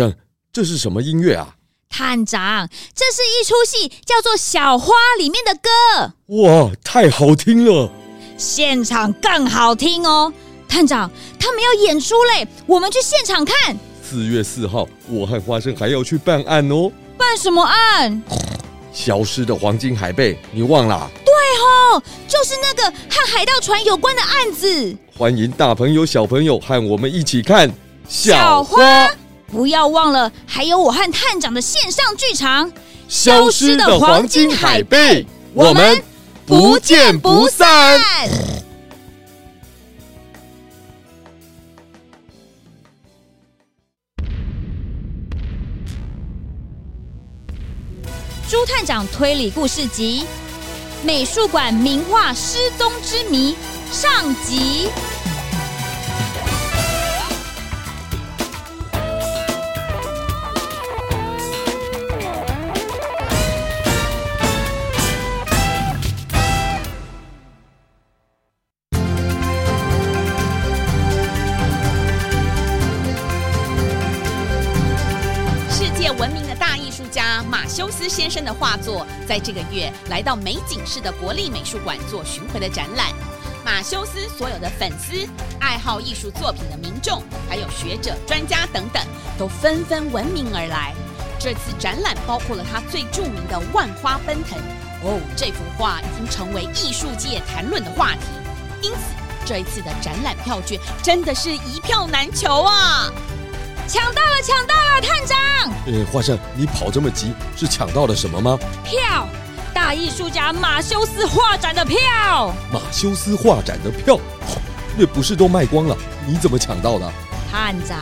生，这是什么音乐啊？探长，这是一出戏，叫做《小花》里面的歌。哇，太好听了！现场更好听哦。探长，他们要演出嘞，我们去现场看。四月四号，我和花生还要去办案哦。办什么案？消失的黄金海贝，你忘了？对哦，就是那个和海盗船有关的案子。欢迎大朋友、小朋友和我们一起看《小花》。不要忘了，还有我和探长的线上剧场《消失的黄金海贝》，我们不见不散。朱探长推理故事集《美术馆名画失踪之谜》上集。生的画作在这个月来到美景市的国立美术馆做巡回的展览。马修斯所有的粉丝、爱好艺术作品的民众，还有学者、专家等等，都纷纷闻名而来。这次展览包括了他最著名的《万花奔腾》哦，这幅画已经成为艺术界谈论的话题。因此，这一次的展览票券真的是一票难求啊！抢到了，抢到了，探长！呃，花生，你跑这么急，是抢到了什么吗？票，大艺术家马修斯画展的票。马修斯画展的票，那不是都卖光了？你怎么抢到的？探长，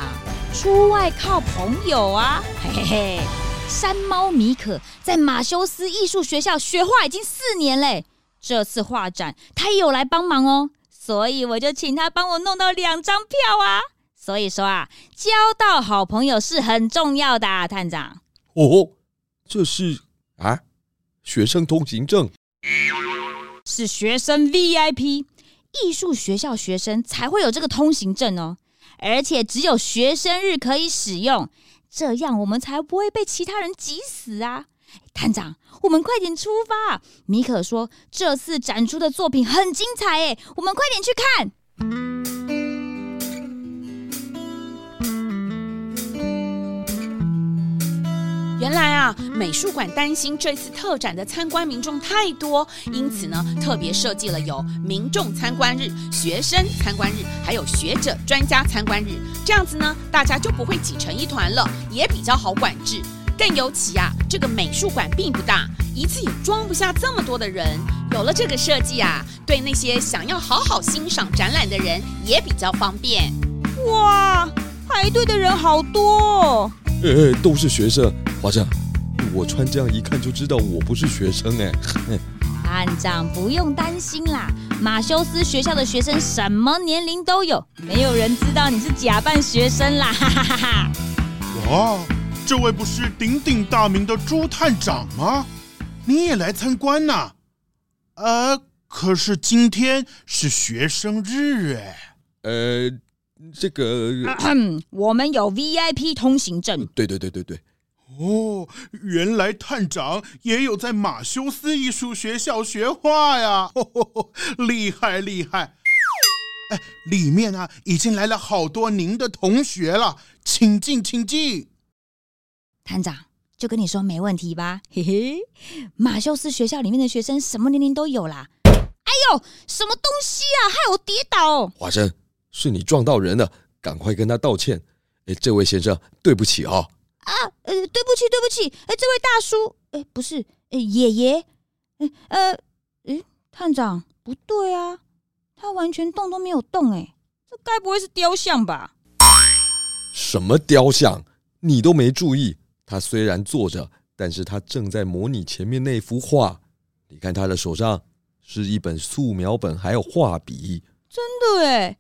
出外靠朋友啊！嘿嘿嘿，山猫米可在马修斯艺术学校学画已经四年嘞，这次画展他也有来帮忙哦，所以我就请他帮我弄到两张票啊。所以说啊，交到好朋友是很重要的啊，探长。哦，这是啊，学生通行证，是学生 VIP，艺术学校学生才会有这个通行证哦，而且只有学生日可以使用，这样我们才不会被其他人挤死啊。探长，我们快点出发。米可说这次展出的作品很精彩，诶，我们快点去看。原来啊，美术馆担心这次特展的参观民众太多，因此呢，特别设计了有民众参观日、学生参观日，还有学者专家参观日。这样子呢，大家就不会挤成一团了，也比较好管制。更尤其啊，这个美术馆并不大，一次也装不下这么多的人。有了这个设计啊，对那些想要好好欣赏展览的人也比较方便。哇，排队的人好多！哎，都是学生。华生，我穿这样一看就知道我不是学生哎。探长不用担心啦，马修斯学校的学生什么年龄都有，没有人知道你是假扮学生啦！哈哈哈哈！哇，这位不是鼎鼎大名的朱探长吗？你也来参观呐？呃，可是今天是学生日哎。呃，这个，我们有 VIP 通行证。对对对对对。哦，原来探长也有在马修斯艺术学校学画呀！呵呵，厉害厉害！哎，里面啊已经来了好多您的同学了，请进，请进。探长就跟你说没问题吧？嘿嘿，马修斯学校里面的学生什么年龄都有啦。哎呦，什么东西啊，害我跌倒！花生，是你撞到人了，赶快跟他道歉。哎，这位先生，对不起啊。啊，呃，对不起，对不起，哎，这位大叔，哎，不是，哎，爷爷，哎，呃，哎，探长，不对啊，他完全动都没有动，哎，这该不会是雕像吧？什么雕像？你都没注意，他虽然坐着，但是他正在模拟前面那幅画。你看他的手上是一本素描本，还有画笔。真的哎，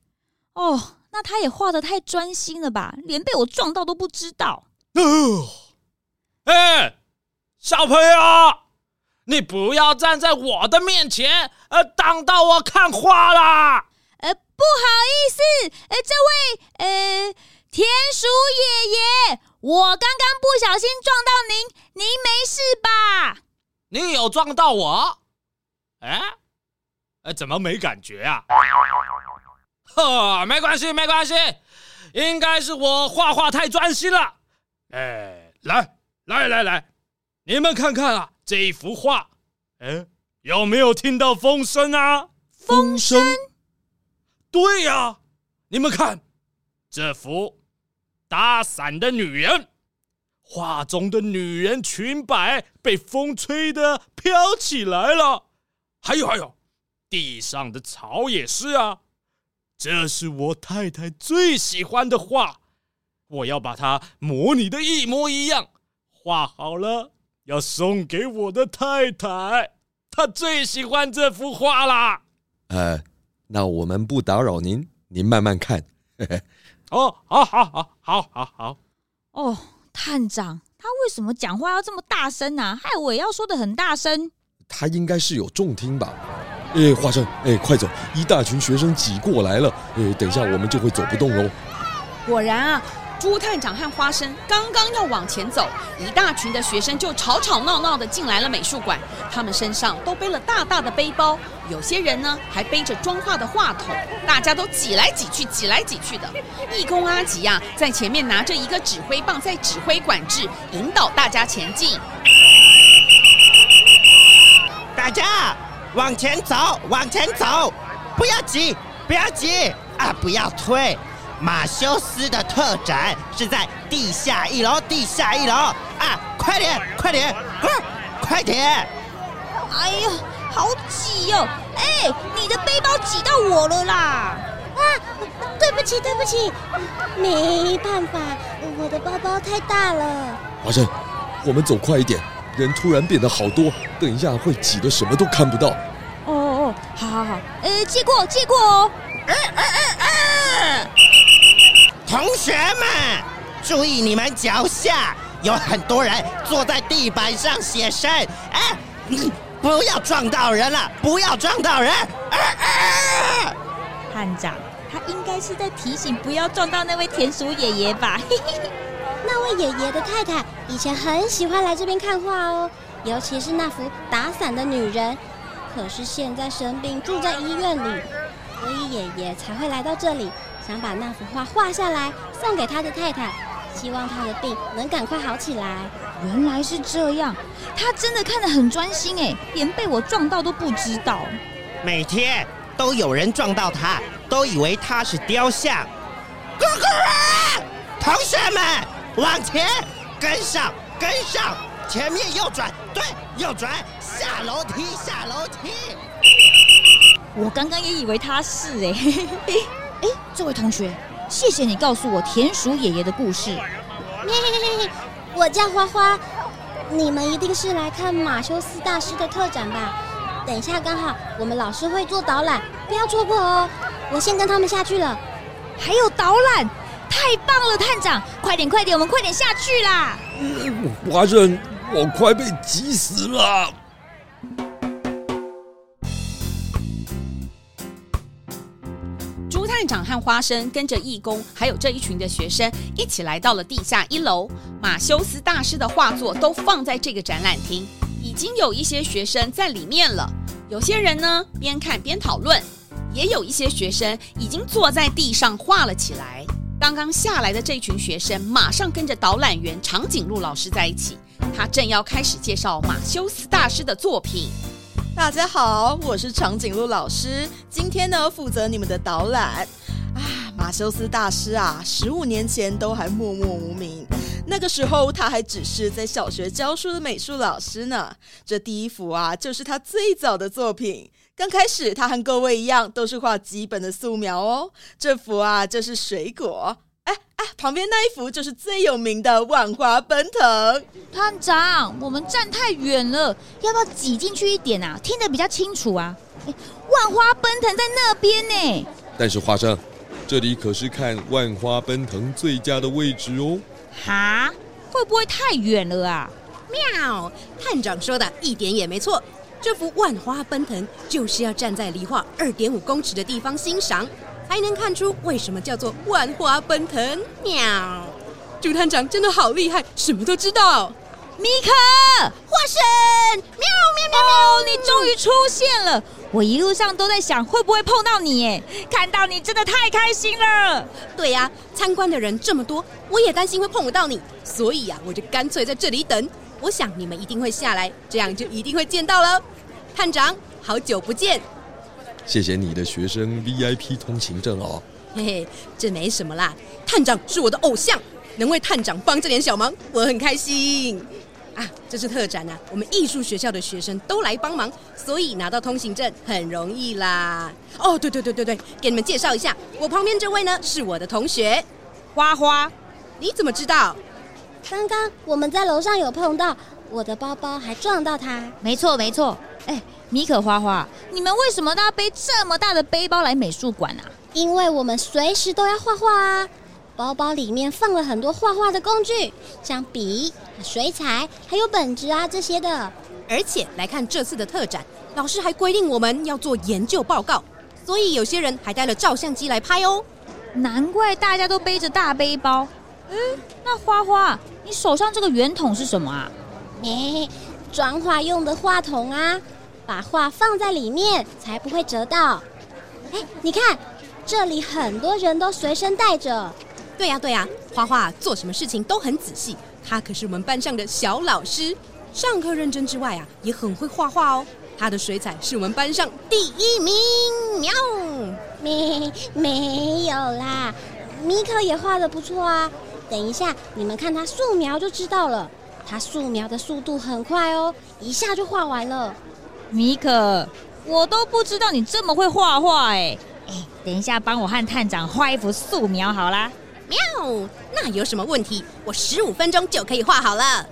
哦，那他也画的太专心了吧，连被我撞到都不知道。哎，小朋友，你不要站在我的面前，呃，挡到我看画啦。呃，不好意思，呃，这位，呃，田鼠爷爷，我刚刚不小心撞到您，您没事吧？你有撞到我？哎，哎，怎么没感觉啊？呵，没关系，没关系，应该是我画画太专心了。哎，来，来，来，来，你们看看啊，这一幅画，哎，有没有听到风声啊？风声？对呀，你们看，这幅打伞的女人。画中的女人裙摆被风吹得飘起来了，还有还有，地上的草也是啊。这是我太太最喜欢的画，我要把它模拟的一模一样，画好了要送给我的太太，她最喜欢这幅画啦。呃，那我们不打扰您，您慢慢看。哦，好好好好好好。哦。探长，他为什么讲话要这么大声呢、啊？害我也要说的很大声。他应该是有重听吧？哎，花生，哎，快走！一大群学生挤过来了，哎，等一下我们就会走不动喽。果然啊。朱探长和花生刚刚要往前走，一大群的学生就吵吵闹闹的进来了美术馆。他们身上都背了大大的背包，有些人呢还背着装画的话筒，大家都挤来挤去，挤来挤去的。义工阿吉呀、啊，在前面拿着一个指挥棒，在指挥管制，引导大家前进。大家往前走，往前走，不要急，不要急啊，不要退。马修斯的特展是在地下一楼，地下一楼啊！快点，快点，快，快点！哎呦，好挤哟！哎，你的背包挤到我了啦！啊，对不起，对不起，没办法，我的包包太大了。华生，我们走快一点，人突然变得好多，等一下会挤得什么都看不到。哦哦哦，好好好，呃，借过，借过哦。同学们，注意你们脚下，有很多人坐在地板上写生。哎，不要撞到人了，不要撞到人。啊啊！探长，他应该是在提醒不要撞到那位田鼠爷爷吧？那位爷爷的太太以前很喜欢来这边看画哦，尤其是那幅打伞的女人。可是现在生病住在医院里，所以爷爷才会来到这里。想把那幅画画下来送给他的太太，希望他的病能赶快好起来。原来是这样，他真的看得很专心哎，连被我撞到都不知道。每天都有人撞到他，都以为他是雕像。哥哥啊，同学们往前跟上，跟上，前面右转，对，右转，下楼梯，下楼梯。我刚刚也以为他是哎。哎，这位同学，谢谢你告诉我田鼠爷爷的故事。嘿嘿嘿，我叫花花，你们一定是来看马修斯大师的特展吧？等一下刚好我们老师会做导览，不要错过哦。我先跟他们下去了。还有导览，太棒了，探长，快点快点，我们快点下去啦！华生，我快被急死了。朱探长和花生跟着义工，还有这一群的学生一起来到了地下一楼。马修斯大师的画作都放在这个展览厅，已经有一些学生在里面了。有些人呢边看边讨论，也有一些学生已经坐在地上画了起来。刚刚下来的这群学生马上跟着导览员长颈鹿老师在一起，他正要开始介绍马修斯大师的作品。大家好，我是长颈鹿老师。今天呢，负责你们的导览。啊，马修斯大师啊，十五年前都还默默无名，那个时候他还只是在小学教书的美术老师呢。这第一幅啊，就是他最早的作品。刚开始，他和各位一样，都是画基本的素描哦。这幅啊，就是水果。哎哎，旁边那一幅就是最有名的万花奔腾。探长，我们站太远了，要不要挤进去一点啊？听得比较清楚啊。哎，万花奔腾在那边呢。但是花生，这里可是看万花奔腾最佳的位置哦。哈？会不会太远了啊？喵！探长说的一点也没错，这幅万花奔腾就是要站在离画二点五公尺的地方欣赏。才能看出为什么叫做万花奔腾。喵！朱探长真的好厉害，什么都知道。米可，化身，喵喵喵喵！你终于出现了！我一路上都在想会不会碰到你，哎，看到你真的太开心了。对呀，参观的人这么多，我也担心会碰不到你，所以呀，我就干脆在这里等。我想你们一定会下来，这样就一定会见到了。探长，好久不见！谢谢你的学生 VIP 通行证哦。嘿嘿，这没什么啦。探长是我的偶像，能为探长帮这点小忙，我很开心。啊，这是特展啊！我们艺术学校的学生都来帮忙，所以拿到通行证很容易啦。哦，对对对对对，给你们介绍一下，我旁边这位呢是我的同学花花。你怎么知道？刚刚我们在楼上有碰到，我的包包还撞到他。没错没错。哎，米可花花，你们为什么都要背这么大的背包来美术馆啊？因为我们随时都要画画啊。包包里面放了很多画画的工具，像笔、水彩，还有本子啊这些的。而且来看这次的特展，老师还规定我们要做研究报告，所以有些人还带了照相机来拍哦。难怪大家都背着大背包。嗯，那花花，你手上这个圆筒是什么啊？诶，装画用的话筒啊，把画放在里面才不会折到。哎，你看，这里很多人都随身带着。对呀对呀，花花做什么事情都很仔细，他可是我们班上的小老师，上课认真之外啊，也很会画画哦。他的水彩是我们班上第一名，喵！没没有啦，米可也画的不错啊。等一下你们看他素描就知道了，他素描的速度很快哦，一下就画完了。米可，我都不知道你这么会画画哎哎，等一下帮我和探长画一幅素描好啦。喵，那有什么问题？我十五分钟就可以画好了。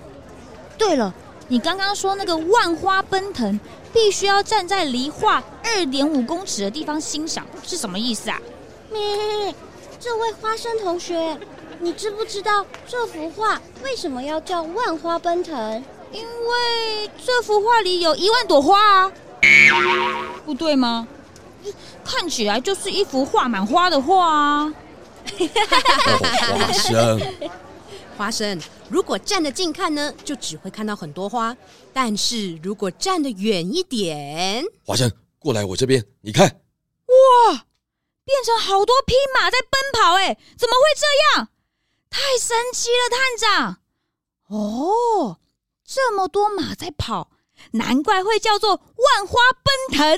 对了，你刚刚说那个万花奔腾，必须要站在离画二点五公尺的地方欣赏，是什么意思啊？咩，这位花生同学，你知不知道这幅画为什么要叫万花奔腾？因为这幅画里有一万朵花啊。不对吗？看起来就是一幅画满花的画啊。哦、花生，花生，如果站得近看呢，就只会看到很多花；但是如果站得远一点，花生过来我这边，你看，哇，变成好多匹马在奔跑，哎，怎么会这样？太神奇了，探长！哦，这么多马在跑，难怪会叫做万花奔腾。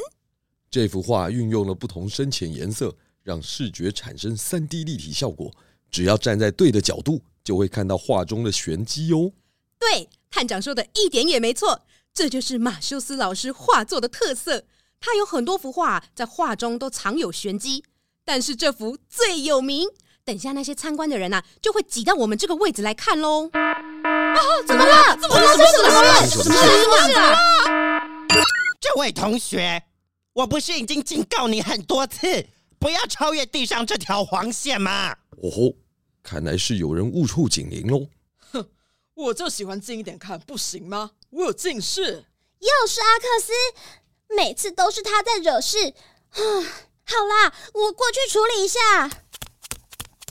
这幅画运用了不同深浅颜色。让视觉产生三 D 立体效果，只要站在对的角度，就会看到画中的玄机哦。对，探长说的一点也没错，这就是马修斯老师画作的特色。他有很多幅画，在画中都藏有玄机，但是这幅最有名。等下那些参观的人呐，就会挤到我们这个位置来看喽。啊，怎么了？怎么了？怎么了？怎么了？这位同学，我不是已经警告你很多次？不要超越地上这条黄线吗！哦吼，看来是有人误触警铃喽。哼，我就喜欢近一点看，不行吗？我有近视。又是阿克斯，每次都是他在惹事。啊，好啦，我过去处理一下。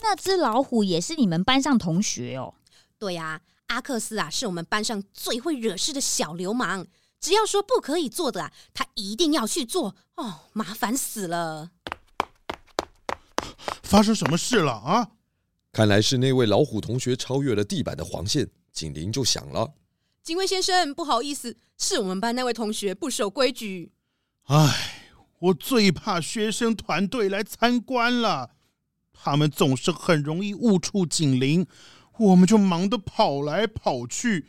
那只老虎也是你们班上同学哦？对呀，阿克斯啊，是我们班上最会惹事的小流氓。只要说不可以做的啊，他一定要去做。哦，麻烦死了。发生什么事了啊？看来是那位老虎同学超越了地板的黄线，警铃就响了。警卫先生，不好意思，是我们班那位同学不守规矩。唉，我最怕学生团队来参观了，他们总是很容易误触警铃，我们就忙得跑来跑去。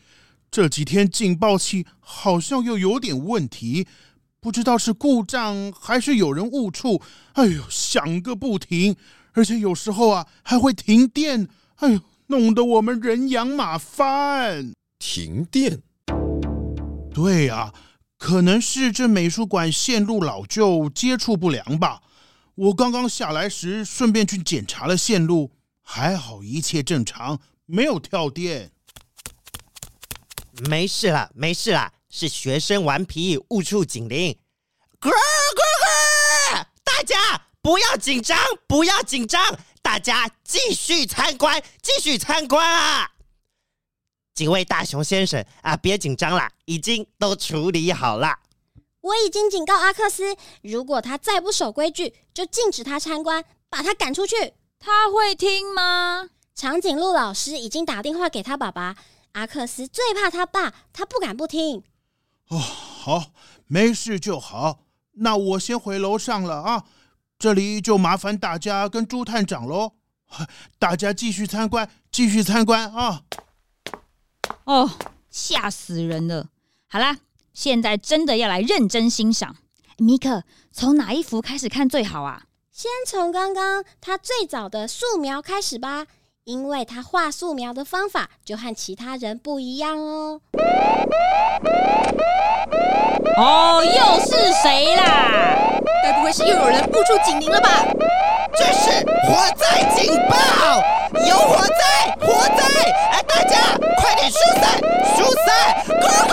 这几天警报器好像又有点问题。不知道是故障还是有人误触，哎呦，响个不停，而且有时候啊还会停电，哎呦，弄得我们人仰马翻。停电？对啊，可能是这美术馆线路老旧，接触不良吧。我刚刚下来时顺便去检查了线路，还好一切正常，没有跳电。没事了，没事了。是学生顽皮误触警铃，咕咕咕！大家不要紧张，不要紧张，大家继续参观，继续参观啊！几位大熊先生啊，别紧张啦，已经都处理好了。我已经警告阿克斯，如果他再不守规矩，就禁止他参观，把他赶出去。他会听吗？长颈鹿老师已经打电话给他爸爸。阿克斯最怕他爸，他不敢不听。哦，好，没事就好。那我先回楼上了啊，这里就麻烦大家跟朱探长喽。大家继续参观，继续参观啊。哦，吓死人了！好啦，现在真的要来认真欣赏。米克，从哪一幅开始看最好啊？先从刚刚他最早的素描开始吧，因为他画素描的方法就和其他人不一样哦。哦，又是谁啦？该不会是又有人步出警铃了吧？这是火灾警报，有火灾，火灾！哎，大家快点疏散，疏散，快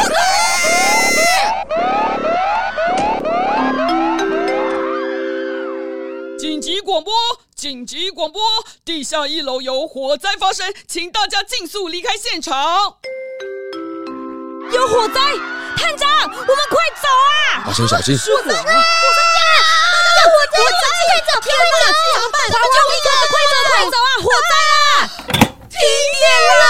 紧急广播，地下一楼有火灾发生，请大家尽速离开现场。有火灾，探长，我们快走啊！小心，小心！火灾！火灾！火灾！火灾！快走！天哪！怎么办？救命啊！快走！快走啊！火灾啊！停电了！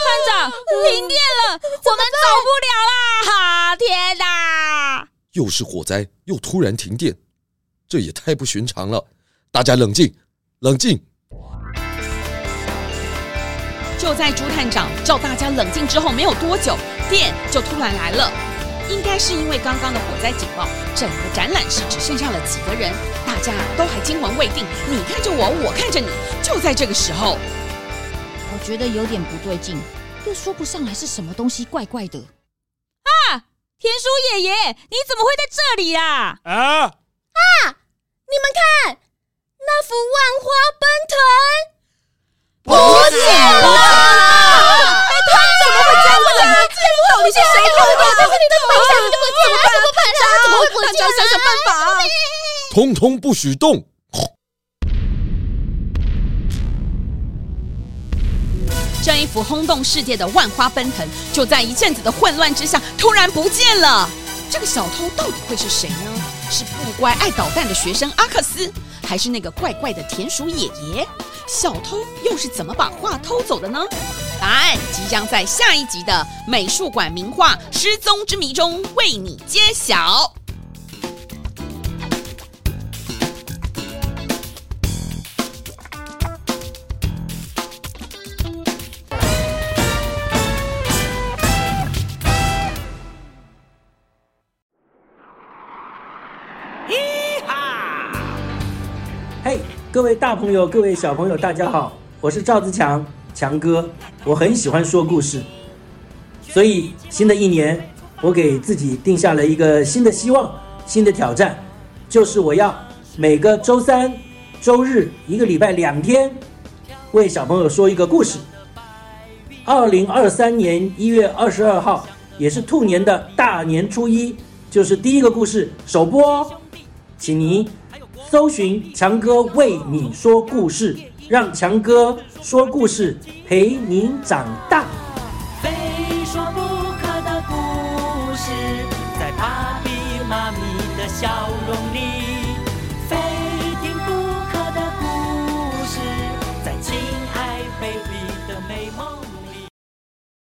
探长，停电了，我们走不了啦！哈！天哪！又是火灾，又突然停电，这也太不寻常了！大家冷静，冷静！就在朱探长叫大家冷静之后，没有多久，电就突然来了。应该是因为刚刚的火灾警报，整个展览室只剩下了几个人，大家都还惊魂未定。你看着我，我看着你。就在这个时候，我觉得有点不对劲，又说不上来是什么东西，怪怪的。啊，田鼠爷爷，你怎么会在这里啦？啊啊！你们看，那幅万花奔腾。不见了！哎，他怎么会这样？到底是谁偷的？但是你的头像怎么怎么办？怎么办？怎么会不见？想想办法！通通不许动！这一幅轰动世界的万花奔腾，就在一阵子的混乱之下，突然不见了。这个小偷到底会是谁呢？是不乖爱捣蛋的学生阿克斯，还是那个怪怪的田鼠爷爷？小偷又是怎么把画偷走的呢？答案即将在下一集的《美术馆名画失踪之谜》中为你揭晓。各位大朋友，各位小朋友，大家好，我是赵自强，强哥。我很喜欢说故事，所以新的一年，我给自己定下了一个新的希望，新的挑战，就是我要每个周三、周日，一个礼拜两天，为小朋友说一个故事。二零二三年一月二十二号，也是兔年的大年初一，就是第一个故事首播哦，请您。搜寻强哥为你说故事，让强哥说故事陪您长大。非说不可的故事，在芭比妈咪的笑容里。